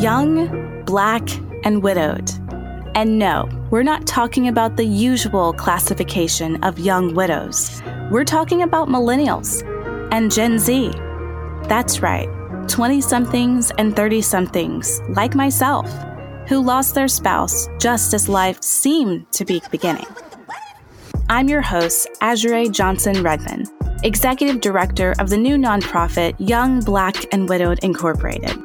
young, black, and widowed. And no, we're not talking about the usual classification of young widows. We're talking about millennials and Gen Z. That's right, 20 somethings and 30 somethings, like myself, who lost their spouse just as life seemed to be beginning. I'm your host, Azure Johnson Redman, Executive Director of the new nonprofit Young, Black, and Widowed Incorporated.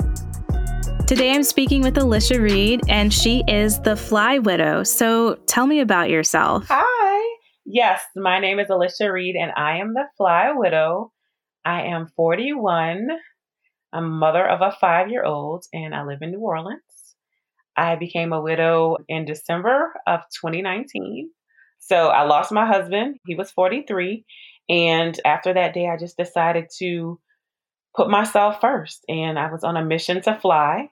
Today I'm speaking with Alicia Reed, and she is the Fly Widow. So tell me about yourself. Hi. Yes, my name is Alicia Reed, and I am the Fly Widow. I am 41. I'm mother of a five year old, and I live in New Orleans. I became a widow in December of 2019. So I lost my husband. He was 43. And after that day, I just decided to put myself first. And I was on a mission to fly.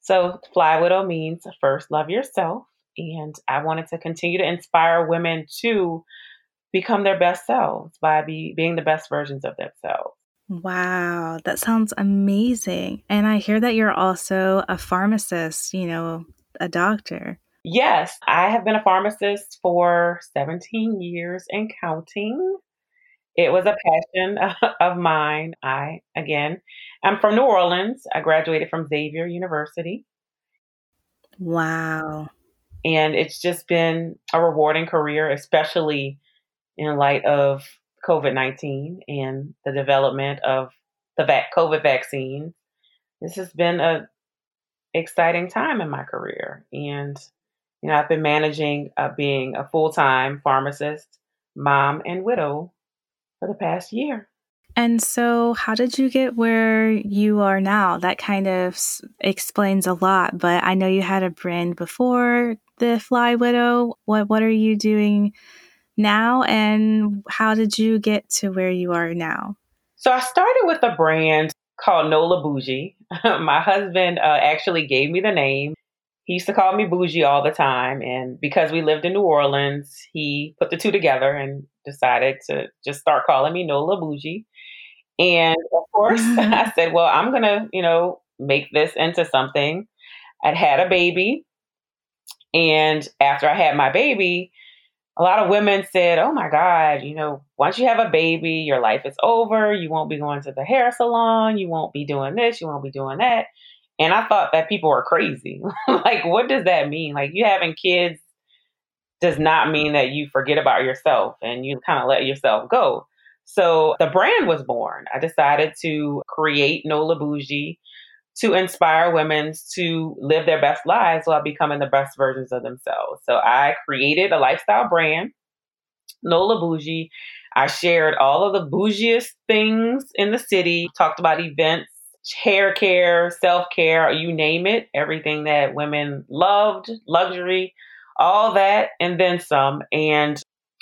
So, Fly Widow means first love yourself. And I wanted to continue to inspire women to become their best selves by be, being the best versions of themselves. Wow, that sounds amazing. And I hear that you're also a pharmacist, you know, a doctor. Yes, I have been a pharmacist for 17 years and counting. It was a passion of mine. I, again, I'm from New Orleans. I graduated from Xavier University. Wow. And it's just been a rewarding career, especially in light of COVID 19 and the development of the vac- COVID vaccine. This has been a exciting time in my career. And, you know, I've been managing uh, being a full time pharmacist, mom, and widow for the past year. And so, how did you get where you are now? That kind of explains a lot. But I know you had a brand before the Fly Widow. What What are you doing now, and how did you get to where you are now? So I started with a brand called Nola Bougie. My husband uh, actually gave me the name. He used to call me Bougie all the time, and because we lived in New Orleans, he put the two together and decided to just start calling me Nola Bougie. And of course, I said, "Well, I'm gonna, you know, make this into something." I'd had a baby, and after I had my baby, a lot of women said, Oh my God, you know, once you have a baby, your life is over. You won't be going to the hair salon. You won't be doing this. You won't be doing that. And I thought that people were crazy. like, what does that mean? Like, you having kids does not mean that you forget about yourself and you kind of let yourself go. So the brand was born. I decided to create Nola Bougie to inspire women to live their best lives while becoming the best versions of themselves. So I created a lifestyle brand, Nola Bougie. I shared all of the bougiest things in the city, talked about events, hair care, self care, you name it, everything that women loved, luxury, all that, and then some. And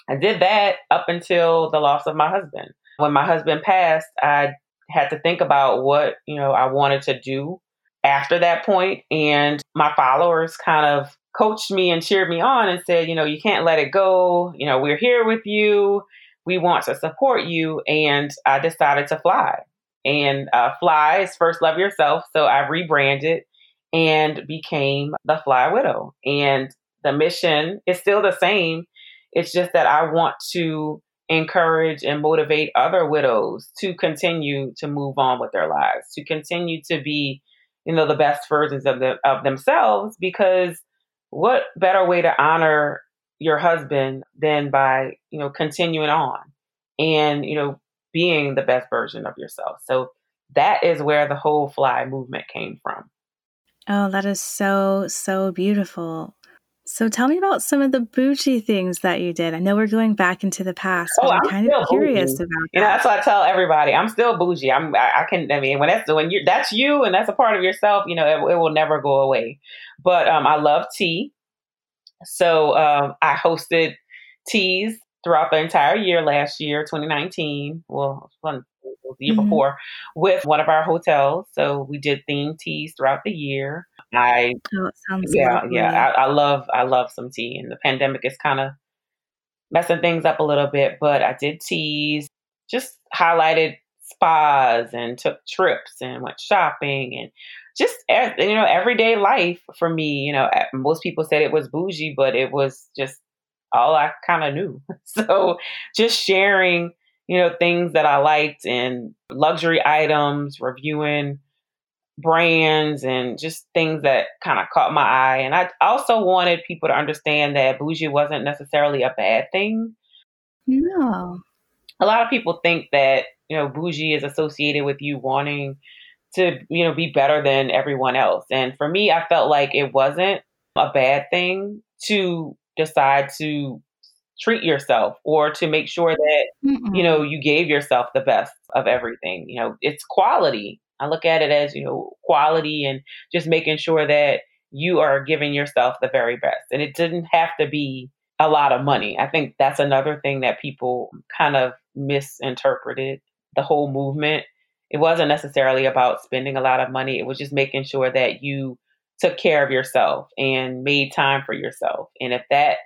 I did that up until the loss of my husband. When my husband passed, I had to think about what, you know, I wanted to do after that point. And my followers kind of coached me and cheered me on and said, you know, you can't let it go. You know, we're here with you. We want to support you. And I decided to fly. And uh, fly is first love yourself. So I rebranded and became the Fly Widow. And the mission is still the same. It's just that I want to encourage and motivate other widows to continue to move on with their lives, to continue to be, you know, the best versions of the, of themselves because what better way to honor your husband than by, you know, continuing on and, you know, being the best version of yourself. So that is where the whole fly movement came from. Oh, that is so, so beautiful. So tell me about some of the bougie things that you did. I know we're going back into the past, but oh, I'm, I'm kind of curious bougie. about that. You know, that's what I tell everybody. I'm still bougie. I'm. I, I, can. I mean, when that's when you that's you and that's a part of yourself. You know, it, it will never go away. But um, I love tea. So um, I hosted teas throughout the entire year last year, 2019. Well, the year mm-hmm. before with one of our hotels. So we did themed teas throughout the year. I oh, yeah lovely. yeah I, I, love I love some tea and the pandemic is kind of messing things up a little bit but I did teas just highlighted spas and took trips and went shopping and just you know everyday life for me. You know, most people said it was bougie, but it was just all I kind of knew. So just sharing, you know, things that I liked and luxury items, reviewing brands and just things that kind of caught my eye. And I also wanted people to understand that bougie wasn't necessarily a bad thing. No. A lot of people think that, you know, bougie is associated with you wanting to, you know, be better than everyone else. And for me, I felt like it wasn't a bad thing to decide to treat yourself or to make sure that, Mm-mm. you know, you gave yourself the best of everything. You know, it's quality I look at it as, you know, quality and just making sure that you are giving yourself the very best. And it didn't have to be a lot of money. I think that's another thing that people kind of misinterpreted the whole movement. It wasn't necessarily about spending a lot of money, it was just making sure that you took care of yourself and made time for yourself. And if that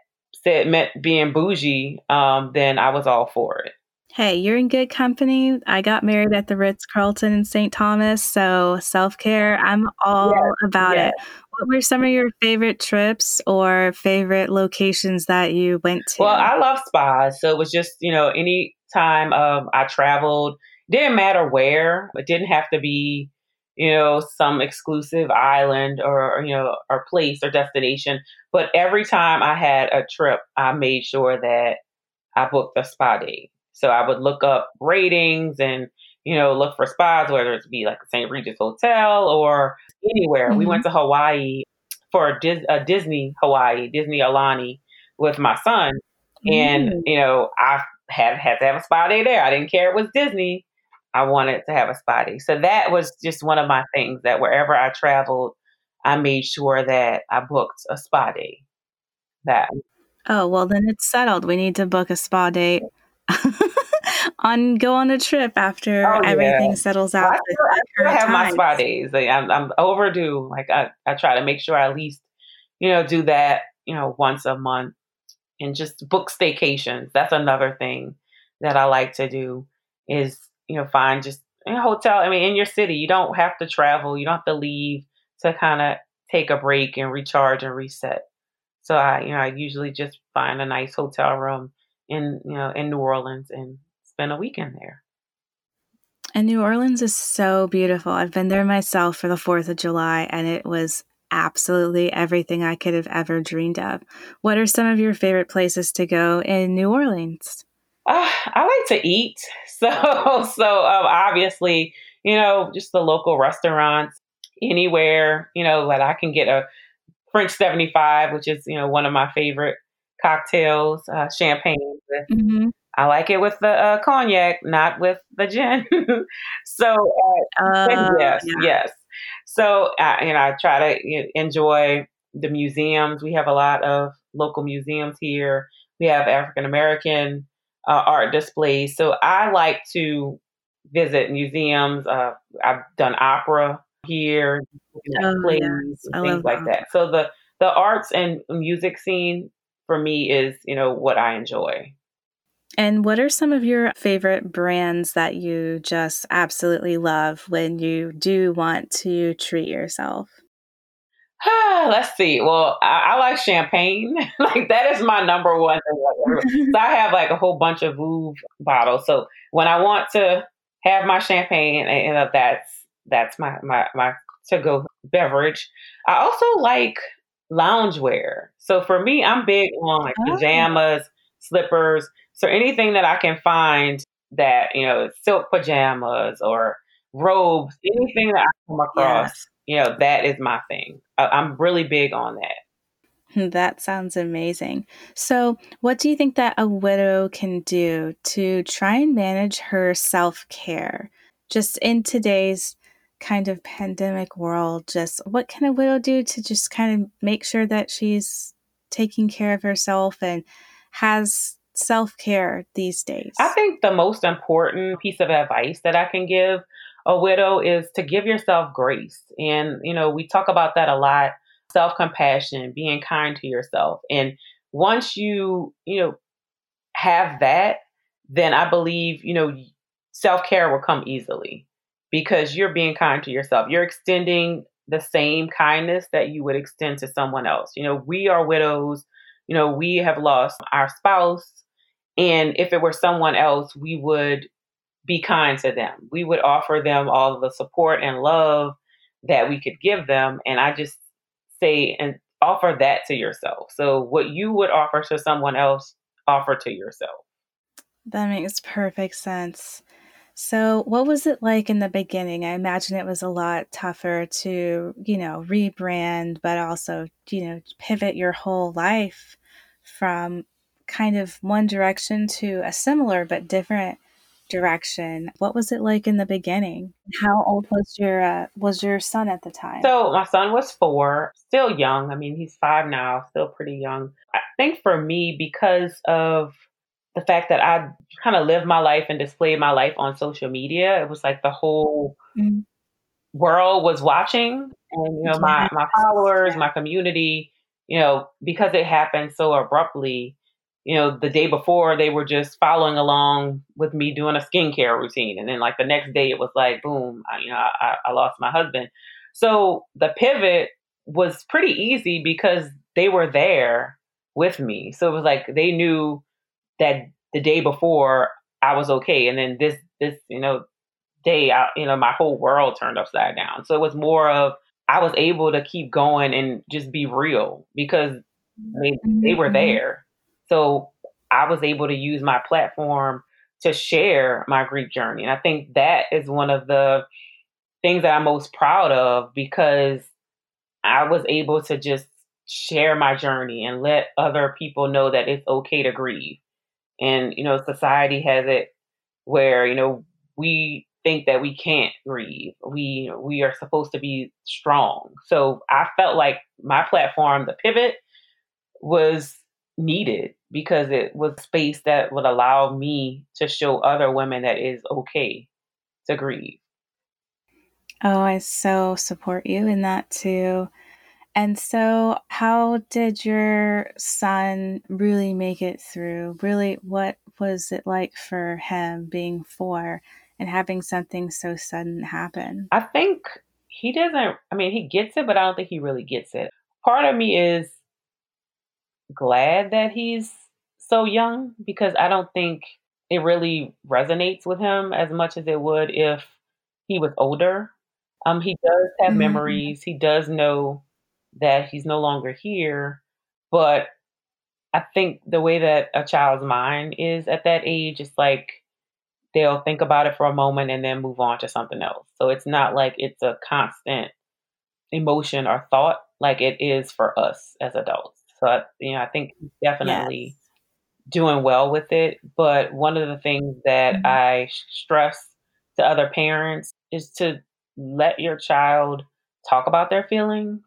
said meant being bougie, um, then I was all for it. Hey, you're in good company. I got married at the Ritz Carlton in St. Thomas, so self care, I'm all yes, about yes. it. What were some of your favorite trips or favorite locations that you went to? Well, I love spas, so it was just you know any time um, I traveled, didn't matter where. It didn't have to be you know some exclusive island or you know or place or destination. But every time I had a trip, I made sure that I booked a spa day. So I would look up ratings and, you know, look for spas, whether it be like the St. Regis Hotel or anywhere. Mm-hmm. We went mm-hmm. to Hawaii for Dis- uh, Disney Hawaii, Disney Aulani with my son. Mm-hmm. And, mm. you know, I had, had to have a spa day there. I didn't care it was Disney. I wanted to have a spa day. So that was just one of my things that wherever I traveled, I made sure that I booked a spa day. That. Oh, well, then it's settled. We need to book a spa date on go on a trip after oh, everything settles out. I, still, I still have my spa days. Like, I'm, I'm overdue. Like I, I try to make sure I at least, you know, do that, you know, once a month and just book staycations. That's another thing that I like to do is, you know, find just a hotel. I mean, in your city, you don't have to travel. You don't have to leave to kind of take a break and recharge and reset. So I, you know, I usually just find a nice hotel room in you know in New Orleans and spend a weekend there. And New Orleans is so beautiful. I've been there myself for the 4th of July and it was absolutely everything I could have ever dreamed of. What are some of your favorite places to go in New Orleans? Uh, I like to eat. So, so um, obviously, you know, just the local restaurants, anywhere, you know, that I can get a French 75, which is, you know, one of my favorite cocktails, uh, champagne. Mm-hmm. I like it with the uh, cognac, not with the gin. so uh, yes, yeah. yes. So you know, I try to you know, enjoy the museums. We have a lot of local museums here. We have African American uh, art displays. So I like to visit museums. Uh, I've done opera here, oh, plays, things like that. that. So the the arts and music scene for me is, you know, what I enjoy. And what are some of your favorite brands that you just absolutely love when you do want to treat yourself? Let's see. Well, I, I like champagne. like that is my number one thing. so I have like a whole bunch of Veuve bottles. So when I want to have my champagne, and that's that's my my my to go beverage. I also like loungewear. So for me, I'm big on like oh. pajamas, slippers. So anything that I can find that, you know, silk pajamas or robes, anything that I come across, yes. You know, that is my thing. I, I'm really big on that. That sounds amazing. So, what do you think that a widow can do to try and manage her self care just in today's kind of pandemic world, just what can a widow do to just kind of make sure that she's taking care of herself and has self care these days? I think the most important piece of advice that I can give a widow is to give yourself grace. And, you know, we talk about that a lot self compassion, being kind to yourself. And once you, you know, have that, then I believe, you know, self care will come easily because you're being kind to yourself. You're extending the same kindness that you would extend to someone else. You know, we are widows, you know, we have lost our spouse. And if it were someone else, we would be kind to them. We would offer them all the support and love that we could give them. And I just say and offer that to yourself. So what you would offer to someone else, offer to yourself. That makes perfect sense. So, what was it like in the beginning? I imagine it was a lot tougher to, you know, rebrand, but also, you know, pivot your whole life from kind of one direction to a similar but different direction. What was it like in the beginning? How old was your uh, was your son at the time? So my son was four, still young. I mean, he's five now, still pretty young. I think for me, because of the fact that I kind of lived my life and displayed my life on social media. It was like the whole mm-hmm. world was watching, and you know, my my followers, my community, you know, because it happened so abruptly. You know, the day before they were just following along with me doing a skincare routine, and then like the next day it was like, boom, I, you know, I, I lost my husband. So the pivot was pretty easy because they were there with me. So it was like they knew that the day before I was okay, and then this this you know day, I, you know, my whole world turned upside down. So it was more of I was able to keep going and just be real because they they were mm-hmm. there. So I was able to use my platform to share my grief journey, and I think that is one of the things that I'm most proud of because I was able to just share my journey and let other people know that it's okay to grieve and, you know, society has it where, you know, we think that we can't grieve. We we are supposed to be strong. So I felt like my platform, the pivot, was needed because it was space that would allow me to show other women that it is okay to grieve. Oh, I so support you in that too. And so, how did your son really make it through? Really, what was it like for him being four and having something so sudden happen? I think he doesn't, I mean, he gets it, but I don't think he really gets it. Part of me is glad that he's so young because I don't think it really resonates with him as much as it would if he was older. Um, he does have mm-hmm. memories, he does know that he's no longer here. But I think the way that a child's mind is at that age, it's like they'll think about it for a moment and then move on to something else. So it's not like it's a constant emotion or thought like it is for us as adults. So I, you know, I think definitely yes. doing well with it. But one of the things that mm-hmm. I stress to other parents is to let your child talk about their feelings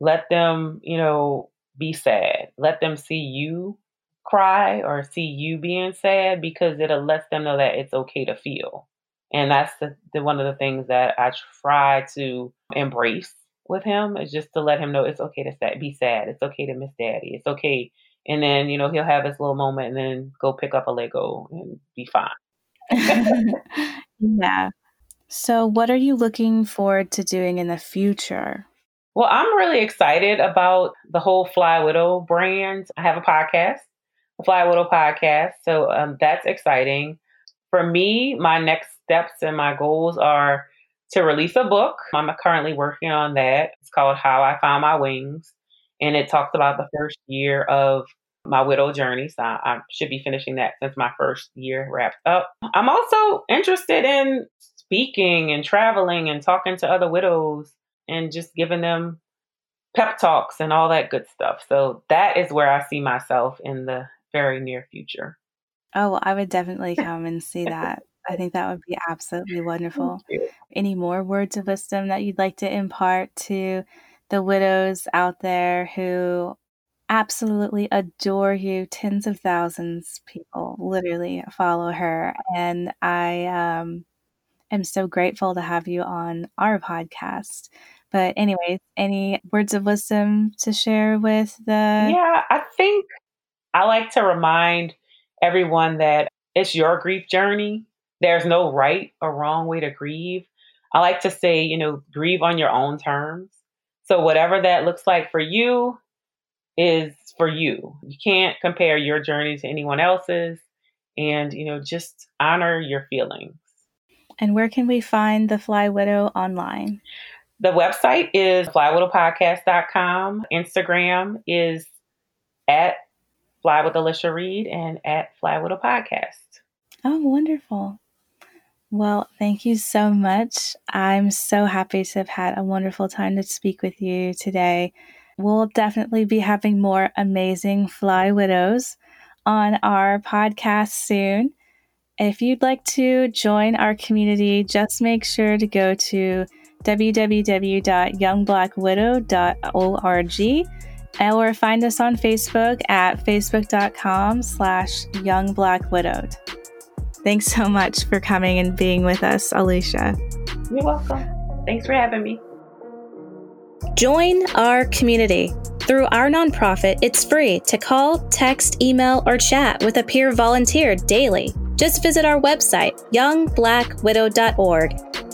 let them, you know, be sad. Let them see you cry or see you being sad because it'll let them know that it's okay to feel. And that's the, the one of the things that I try to embrace with him is just to let him know it's okay to sad, be sad. It's okay to miss daddy. It's okay. And then, you know, he'll have his little moment and then go pick up a Lego and be fine. yeah. So, what are you looking forward to doing in the future? Well, I'm really excited about the whole Fly Widow brand. I have a podcast, the Fly Widow podcast. So um, that's exciting. For me, my next steps and my goals are to release a book. I'm currently working on that. It's called How I Found My Wings. And it talks about the first year of my widow journey. So I, I should be finishing that since my first year wrapped up. I'm also interested in speaking and traveling and talking to other widows and just giving them pep talks and all that good stuff. So that is where I see myself in the very near future. Oh, I would definitely come and see that. I think that would be absolutely wonderful. Any more words of wisdom that you'd like to impart to the widows out there who absolutely adore you? Tens of thousands of people literally follow her, and I um, am so grateful to have you on our podcast. But anyways, any words of wisdom to share with the Yeah, I think I like to remind everyone that it's your grief journey. There's no right or wrong way to grieve. I like to say, you know, grieve on your own terms. So whatever that looks like for you is for you. You can't compare your journey to anyone else's and, you know, just honor your feelings. And where can we find the Fly Widow online? The website is flywidowpodcast.com. Instagram is at Fly with Alicia Reed and at Fly Widow Podcast. Oh, wonderful. Well, thank you so much. I'm so happy to have had a wonderful time to speak with you today. We'll definitely be having more amazing Fly Widows on our podcast soon. If you'd like to join our community, just make sure to go to www.youngblackwidow.org or find us on Facebook at facebook.com slash youngblackwidowed. Thanks so much for coming and being with us, Alicia. You're welcome. Thanks for having me. Join our community. Through our nonprofit, it's free to call, text, email, or chat with a peer volunteer daily. Just visit our website, youngblackwidow.org